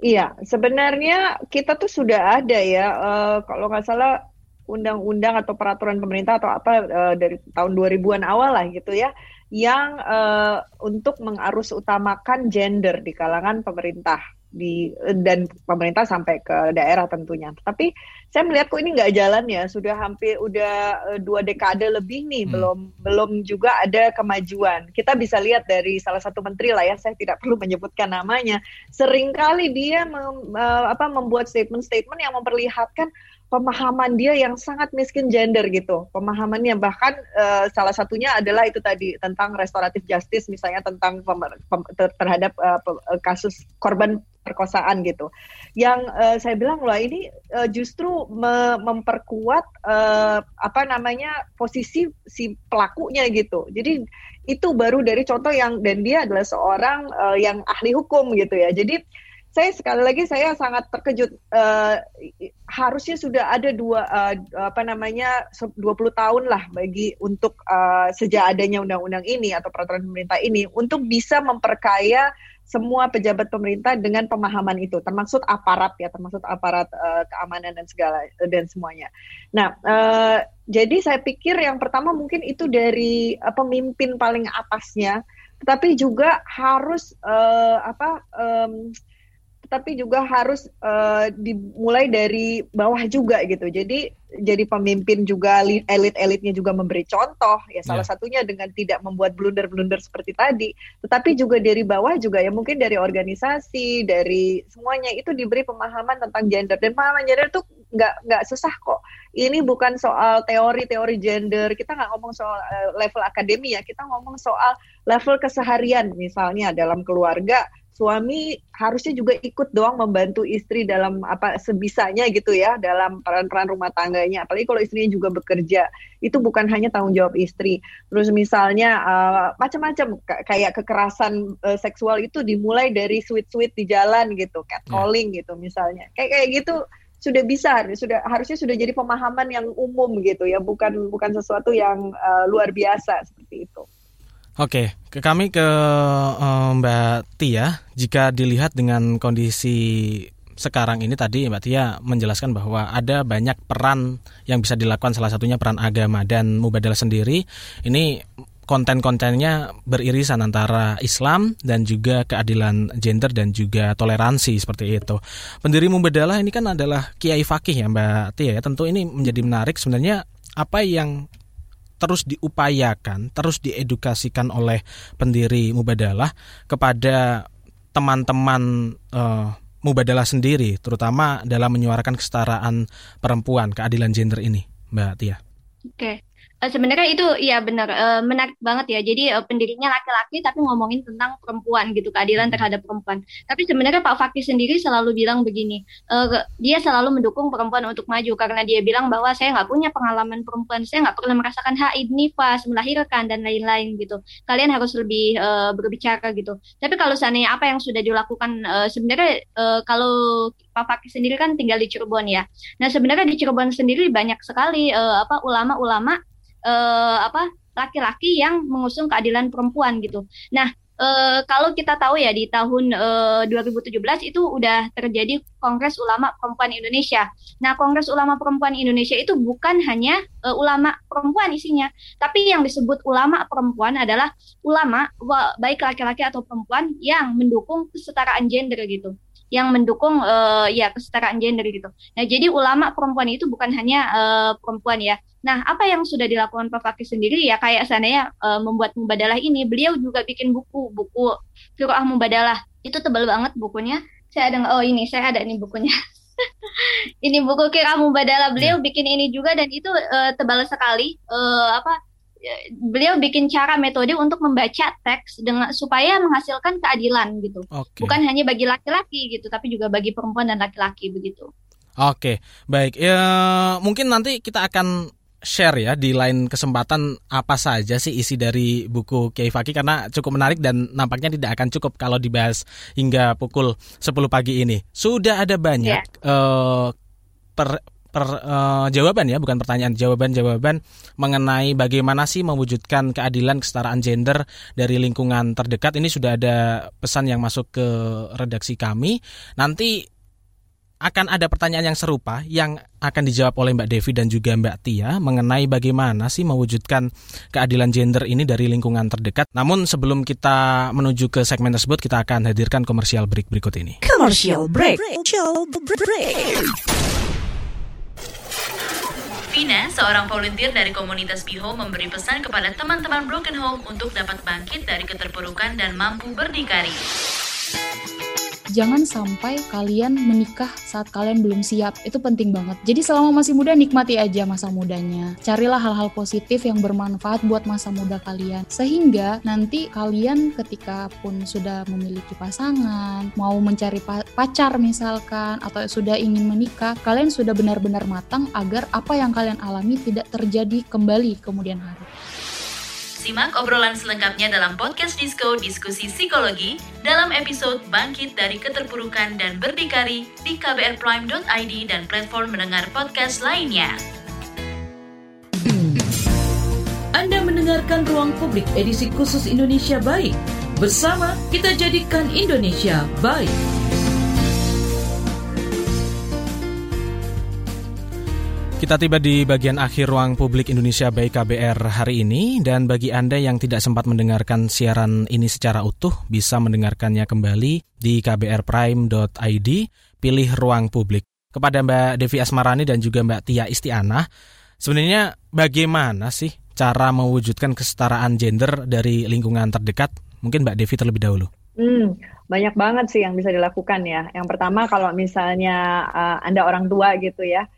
Iya, sebenarnya kita tuh sudah ada ya, uh, kalau nggak salah undang-undang atau peraturan pemerintah atau apa uh, dari tahun 2000-an awal lah gitu ya yang uh, untuk mengarus utamakan gender di kalangan pemerintah di dan pemerintah sampai ke daerah tentunya. Tapi saya melihat kok ini nggak jalan ya, sudah hampir udah uh, dua dekade lebih nih hmm. belum belum juga ada kemajuan. Kita bisa lihat dari salah satu menteri lah ya, saya tidak perlu menyebutkan namanya. Seringkali dia mem, apa membuat statement-statement yang memperlihatkan pemahaman dia yang sangat miskin gender gitu. Pemahamannya bahkan uh, salah satunya adalah itu tadi tentang restoratif justice misalnya tentang ter terhadap uh, kasus korban perkosaan gitu. Yang uh, saya bilang loh ini uh, justru me memperkuat uh, apa namanya posisi si pelakunya gitu. Jadi itu baru dari contoh yang dan dia adalah seorang uh, yang ahli hukum gitu ya. Jadi saya sekali lagi saya sangat terkejut uh, harusnya sudah ada dua uh, apa namanya 20 tahun lah bagi untuk uh, sejak adanya undang-undang ini atau peraturan pemerintah ini untuk bisa memperkaya semua pejabat pemerintah dengan pemahaman itu termasuk aparat ya termasuk aparat uh, keamanan dan segala dan semuanya. Nah, uh, jadi saya pikir yang pertama mungkin itu dari uh, pemimpin paling atasnya tetapi juga harus uh, apa um, tapi juga harus uh, dimulai dari bawah juga gitu. Jadi jadi pemimpin juga elit-elitnya juga memberi contoh ya salah yeah. satunya dengan tidak membuat blunder-blunder seperti tadi. Tetapi juga dari bawah juga ya mungkin dari organisasi, dari semuanya itu diberi pemahaman tentang gender dan pemahaman gender itu nggak nggak susah kok. Ini bukan soal teori-teori gender. Kita nggak ngomong soal uh, level akademi ya. Kita ngomong soal level keseharian misalnya dalam keluarga suami harusnya juga ikut doang membantu istri dalam apa sebisanya gitu ya dalam peran-peran rumah tangganya. Apalagi kalau istrinya juga bekerja. Itu bukan hanya tanggung jawab istri. Terus misalnya uh, macam-macam kayak kekerasan uh, seksual itu dimulai dari sweet-sweet di jalan gitu catcalling yeah. gitu misalnya. Kayak kayak gitu sudah bisa sudah harusnya sudah jadi pemahaman yang umum gitu ya bukan bukan sesuatu yang uh, luar biasa seperti itu Oke, ke kami ke uh, Mbak Tia. Jika dilihat dengan kondisi sekarang ini tadi Mbak Tia menjelaskan bahwa ada banyak peran yang bisa dilakukan salah satunya peran agama dan Mubadalah sendiri ini konten-kontennya beririsan antara Islam dan juga keadilan gender dan juga toleransi seperti itu. Pendiri Mubadalah ini kan adalah Kiai Fakih ya Mbak Tia ya. Tentu ini menjadi menarik sebenarnya apa yang terus diupayakan, terus diedukasikan oleh pendiri Mubadalah kepada teman-teman uh, Mubadalah sendiri, terutama dalam menyuarakan kesetaraan perempuan, keadilan gender ini, Mbak Tia? Oke, sebenarnya itu ya benar uh, menarik banget ya. Jadi uh, pendirinya laki-laki tapi ngomongin tentang perempuan gitu, keadilan hmm. terhadap perempuan. Tapi sebenarnya Pak Fakih sendiri selalu bilang begini, uh, dia selalu mendukung perempuan untuk maju karena dia bilang bahwa saya nggak punya pengalaman perempuan, saya nggak pernah merasakan haid, nifas, melahirkan dan lain-lain gitu. Kalian harus lebih uh, berbicara gitu. Tapi kalau seandainya apa yang sudah dilakukan uh, sebenarnya uh, kalau Pak Fakih sendiri kan tinggal di Cirebon ya. Nah sebenarnya di Cirebon sendiri banyak sekali uh, apa ulama-ulama uh, apa laki-laki yang mengusung keadilan perempuan gitu. Nah, uh, kalau kita tahu ya di tahun uh, 2017 itu udah terjadi Kongres Ulama Perempuan Indonesia. Nah, Kongres Ulama Perempuan Indonesia itu bukan hanya uh, ulama perempuan isinya, tapi yang disebut ulama perempuan adalah ulama baik laki-laki atau perempuan yang mendukung kesetaraan gender gitu yang mendukung uh, ya kesetaraan gender gitu. Nah, jadi ulama perempuan itu bukan hanya uh, perempuan ya. Nah, apa yang sudah dilakukan Pak Fakih sendiri ya kayak sana uh, membuat mubadalah ini, beliau juga bikin buku, buku Firqah Mubadalah. Itu tebal banget bukunya. Saya ada oh ini, saya ada ini bukunya. ini buku Kira Mubadalah beliau ya. bikin ini juga dan itu uh, tebal sekali uh, apa beliau bikin cara metode untuk membaca teks dengan supaya menghasilkan keadilan gitu. Okay. Bukan hanya bagi laki-laki gitu, tapi juga bagi perempuan dan laki-laki begitu. Oke, baik. Ya mungkin nanti kita akan share ya di lain kesempatan apa saja sih isi dari buku Kiai Faki karena cukup menarik dan nampaknya tidak akan cukup kalau dibahas hingga pukul 10 pagi ini. Sudah ada banyak yeah. Ya. uh, per per, uh, jawaban ya, bukan pertanyaan, jawaban-jawaban mengenai bagaimana sih mewujudkan keadilan kesetaraan gender dari lingkungan terdekat. Ini sudah ada pesan yang masuk ke redaksi kami. Nanti akan ada pertanyaan yang serupa yang akan dijawab oleh Mbak Devi dan juga Mbak Tia mengenai bagaimana sih mewujudkan keadilan gender ini dari lingkungan terdekat. Namun sebelum kita menuju ke segmen tersebut, kita akan hadirkan komersial break berikut ini. Commercial break. Commercial break. Vina, seorang volunteer dari komunitas Biho, memberi pesan kepada teman-teman Broken Home untuk dapat bangkit dari keterpurukan dan mampu berdikari jangan sampai kalian menikah saat kalian belum siap. Itu penting banget. Jadi selama masih muda nikmati aja masa mudanya. Carilah hal-hal positif yang bermanfaat buat masa muda kalian. Sehingga nanti kalian ketika pun sudah memiliki pasangan, mau mencari pacar misalkan atau sudah ingin menikah, kalian sudah benar-benar matang agar apa yang kalian alami tidak terjadi kembali kemudian hari. Simak obrolan selengkapnya dalam podcast Disco Diskusi Psikologi dalam episode Bangkit dari Keterpurukan dan Berdikari di kbrprime.id dan platform mendengar podcast lainnya. Anda mendengarkan Ruang Publik edisi khusus Indonesia Baik. Bersama kita jadikan Indonesia baik. Kita tiba di bagian akhir ruang publik Indonesia Baik KBR hari ini dan bagi Anda yang tidak sempat mendengarkan siaran ini secara utuh bisa mendengarkannya kembali di kbrprime.id pilih ruang publik. Kepada Mbak Devi Asmarani dan juga Mbak Tia Istiana, sebenarnya bagaimana sih cara mewujudkan kesetaraan gender dari lingkungan terdekat? Mungkin Mbak Devi terlebih dahulu. Hmm, banyak banget sih yang bisa dilakukan ya. Yang pertama kalau misalnya uh, Anda orang tua gitu ya,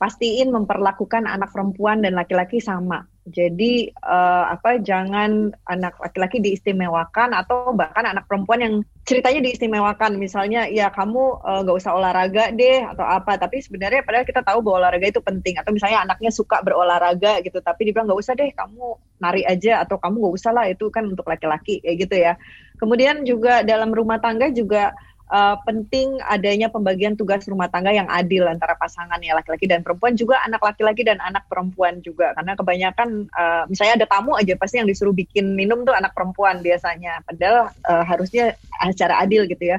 pastiin memperlakukan anak perempuan dan laki-laki sama. Jadi uh, apa jangan anak laki-laki diistimewakan atau bahkan anak perempuan yang ceritanya diistimewakan. Misalnya ya kamu eh, nggak uh, usah olahraga deh atau apa. Tapi sebenarnya padahal kita tahu bahwa olahraga itu penting. Atau misalnya anaknya suka berolahraga gitu, tapi dibilang nggak usah deh kamu nari aja atau kamu nggak usah lah itu kan untuk laki-laki kayak gitu ya. Kemudian juga dalam rumah tangga juga uh, penting adanya pembagian tugas rumah tangga yang adil antara pasangan ya laki-laki dan perempuan juga anak laki-laki dan anak perempuan juga. Karena kebanyakan uh, misalnya ada tamu aja pasti yang disuruh bikin minum tuh anak perempuan biasanya. Padahal uh, harusnya secara adil gitu ya.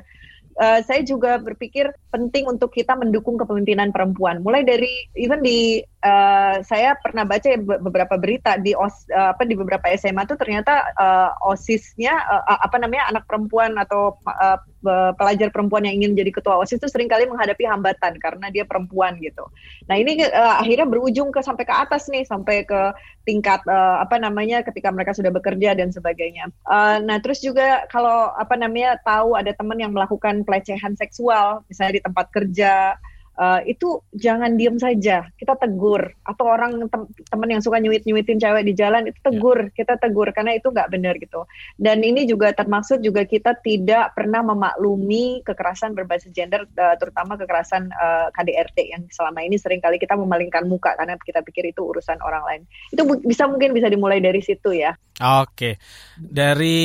Uh, saya juga berpikir penting untuk kita mendukung kepemimpinan perempuan. Mulai dari even di uh, saya pernah baca beberapa berita di os, uh, apa di beberapa SMA tuh ternyata uh, osisnya uh, apa namanya anak perempuan atau uh, pelajar perempuan yang ingin jadi ketua osis itu sering kali menghadapi hambatan karena dia perempuan gitu. Nah ini uh, akhirnya berujung ke sampai ke atas nih sampai ke tingkat uh, apa namanya ketika mereka sudah bekerja dan sebagainya. Uh, nah terus juga kalau apa namanya tahu ada teman yang melakukan pelecehan seksual misalnya di tempat kerja uh, itu jangan diem saja. Kita tegur. Atau orang tem teman yang suka nyuit nyuitin cewek di jalan itu tegur. Yeah. kita tegur karena itu nggak benar gitu. Dan ini juga termaksud juga kita tidak pernah memaklumi kekerasan berbasis gender uh, terutama kekerasan uh, KDRT yang selama ini sering kali kita memalingkan muka karena kita pikir itu urusan orang lain. Itu bisa mungkin bisa dimulai dari situ ya. Oke. Dari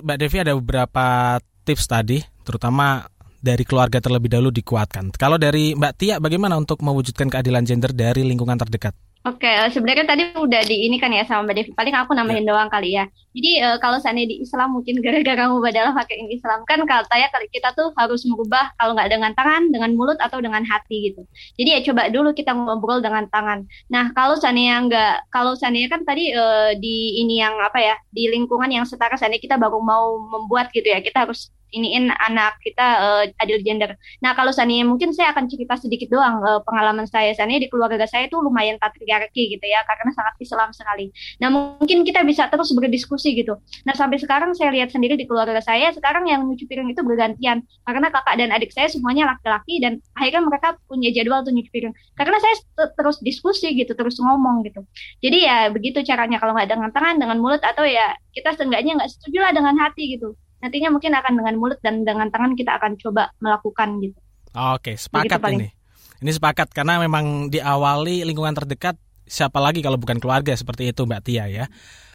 Mbak Devi ada beberapa tips tadi terutama dari keluarga terlebih dahulu dikuatkan. Kalau dari Mbak Tia, bagaimana untuk mewujudkan keadilan gender dari lingkungan terdekat? Oke, okay, sebenarnya tadi udah di ini kan ya sama Mbak Devi. Paling aku nambahin yeah. doang kali ya. Jadi uh, kalau seandainya di Islam mungkin gara-gara mubadalah pakai ini Islam kan katanya kali kita tuh harus merubah kalau nggak dengan tangan, dengan mulut atau dengan hati gitu. Jadi ya coba dulu kita ngobrol dengan tangan. Nah kalau seandainya nggak, kalau seandainya kan tadi uh, di ini yang apa ya, di lingkungan yang setara seandainya kita baru mau membuat gitu ya, kita harus iniin anak kita uh, adil gender. Nah kalau seandainya mungkin saya akan cerita sedikit doang uh, pengalaman saya. Seandainya di keluarga saya itu lumayan patriarki gitu ya, karena sangat Islam sekali. Nah mungkin kita bisa terus berdiskusi gitu. Nah sampai sekarang saya lihat sendiri di keluarga saya sekarang yang nyuci piring itu bergantian karena kakak dan adik saya semuanya laki-laki dan akhirnya mereka punya jadwal untuk nyuci piring. Karena saya terus diskusi gitu, terus ngomong gitu. Jadi ya begitu caranya kalau nggak dengan tangan, dengan mulut atau ya kita seenggaknya nggak setuju lah dengan hati gitu nantinya mungkin akan dengan mulut dan dengan tangan kita akan coba melakukan gitu. Oke, sepakat ini. Ini sepakat karena memang diawali lingkungan terdekat siapa lagi kalau bukan keluarga seperti itu Mbak Tia ya.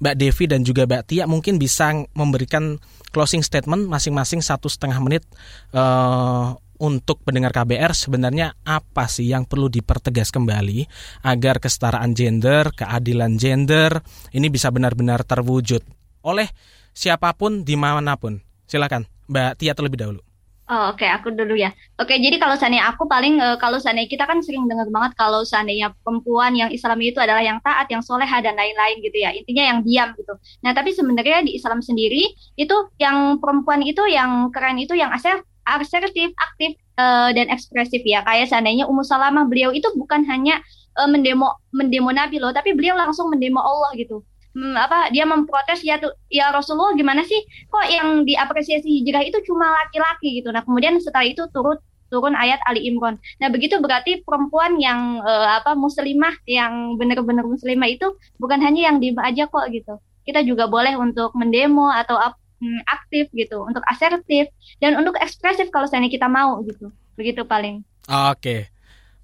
Mbak Devi dan juga Mbak Tia mungkin bisa memberikan closing statement masing-masing satu setengah menit uh, untuk pendengar KBR sebenarnya apa sih yang perlu dipertegas kembali agar kesetaraan gender, keadilan gender ini bisa benar-benar terwujud oleh siapa pun di mana pun. Silakan, Mbak Tia terlebih dahulu. Oh, Oke, okay, aku dulu ya. Oke, okay, jadi kalau seandainya aku paling uh, kalau seandainya kita kan sering dengar banget kalau seandainya perempuan yang Islam itu adalah yang taat, yang soleha dan lain-lain gitu ya. Intinya yang diam gitu. Nah, tapi sebenarnya di Islam sendiri itu yang perempuan itu yang keren itu yang asertif, aktif uh, dan ekspresif ya. Kayak seandainya Ummu Salamah beliau itu bukan hanya uh, mendemo mendemo Nabi loh, tapi beliau langsung mendemo Allah gitu hmm, apa dia memprotes ya tuh ya Rasulullah gimana sih kok yang diapresiasi hijrah itu cuma laki-laki gitu nah kemudian setelah itu turut turun ayat Ali Imran. Nah, begitu berarti perempuan yang uh, apa muslimah yang benar-benar muslimah itu bukan hanya yang diem aja kok gitu. Kita juga boleh untuk mendemo atau mm, aktif gitu, untuk asertif dan untuk ekspresif kalau misalnya kita mau gitu. Begitu paling. Oke.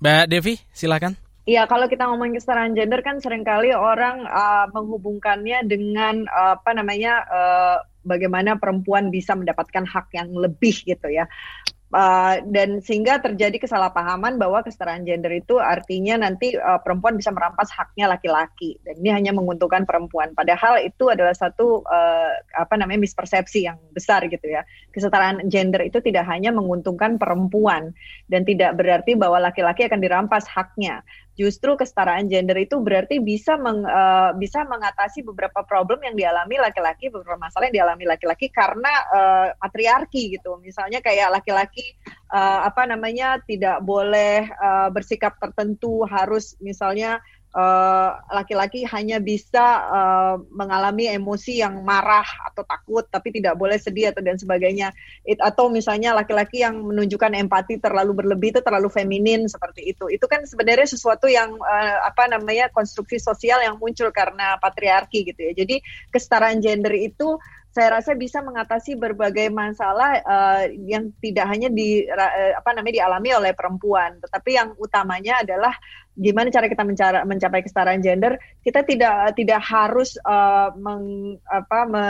Mbak Devi, silakan. Iya, kalau kita ngomongin kesetaraan gender kan sering kali orang uh, menghubungkannya dengan uh, apa namanya uh, bagaimana perempuan bisa mendapatkan hak yang lebih gitu ya. Uh, dan sehingga terjadi kesalahpahaman bahwa kesetaraan gender itu artinya nanti uh, perempuan bisa merampas haknya laki-laki dan ini hanya menguntungkan perempuan. Padahal itu adalah satu uh, apa namanya mispersepsi yang besar gitu ya. Kesetaraan gender itu tidak hanya menguntungkan perempuan dan tidak berarti bahwa laki-laki akan dirampas haknya justru kesetaraan gender itu berarti bisa meng, uh, bisa mengatasi beberapa problem yang dialami laki-laki, beberapa masalah yang dialami laki-laki karena uh, patriarki gitu. Misalnya kayak laki-laki uh, apa namanya tidak boleh uh, bersikap tertentu, harus misalnya laki-laki uh, hanya bisa uh, mengalami emosi yang marah atau takut tapi tidak boleh sedih atau dan sebagainya. It, atau misalnya laki-laki yang menunjukkan empati terlalu berlebih itu terlalu feminin seperti itu. Itu kan sebenarnya sesuatu yang uh, apa namanya konstruksi sosial yang muncul karena patriarki gitu ya. Jadi kesetaraan gender itu saya rasa bisa mengatasi berbagai masalah uh, yang tidak hanya di uh, apa namanya dialami oleh perempuan, tetapi yang utamanya adalah gimana cara kita mencara, mencapai kesetaraan gender. Kita tidak tidak harus uh, meng, apa, me,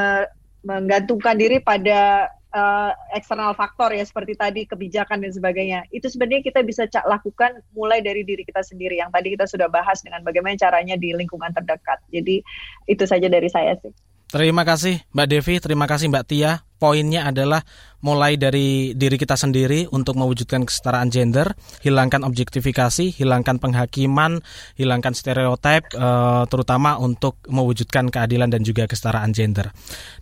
menggantungkan diri pada uh, eksternal faktor ya seperti tadi kebijakan dan sebagainya. Itu sebenarnya kita bisa lakukan mulai dari diri kita sendiri yang tadi kita sudah bahas dengan bagaimana caranya di lingkungan terdekat. Jadi itu saja dari saya sih. Terima kasih Mbak Devi, terima kasih Mbak Tia. Poinnya adalah mulai dari diri kita sendiri untuk mewujudkan kesetaraan gender, hilangkan objektifikasi, hilangkan penghakiman, hilangkan stereotip, uh, terutama untuk mewujudkan keadilan dan juga kesetaraan gender.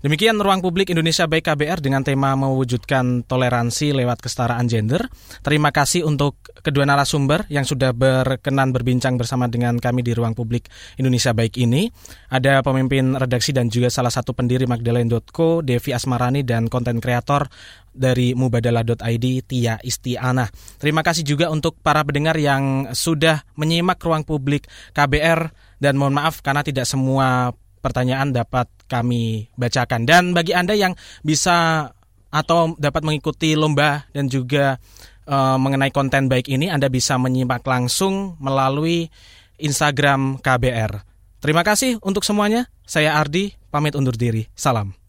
Demikian ruang publik Indonesia baik KBR dengan tema mewujudkan toleransi lewat kesetaraan gender. Terima kasih untuk kedua narasumber yang sudah berkenan berbincang bersama dengan kami di ruang publik Indonesia baik ini. Ada pemimpin redaksi dan juga salah satu pendiri Magdalene.co, Devi Asmarani dan konten kreator dari mubadalah.id Tia Istiana. Terima kasih juga untuk para pendengar yang sudah menyimak ruang publik KBR dan mohon maaf karena tidak semua pertanyaan dapat kami bacakan. Dan bagi Anda yang bisa atau dapat mengikuti lomba dan juga uh, mengenai konten baik ini Anda bisa menyimak langsung melalui Instagram KBR. Terima kasih untuk semuanya. Saya Ardi, pamit undur diri. Salam.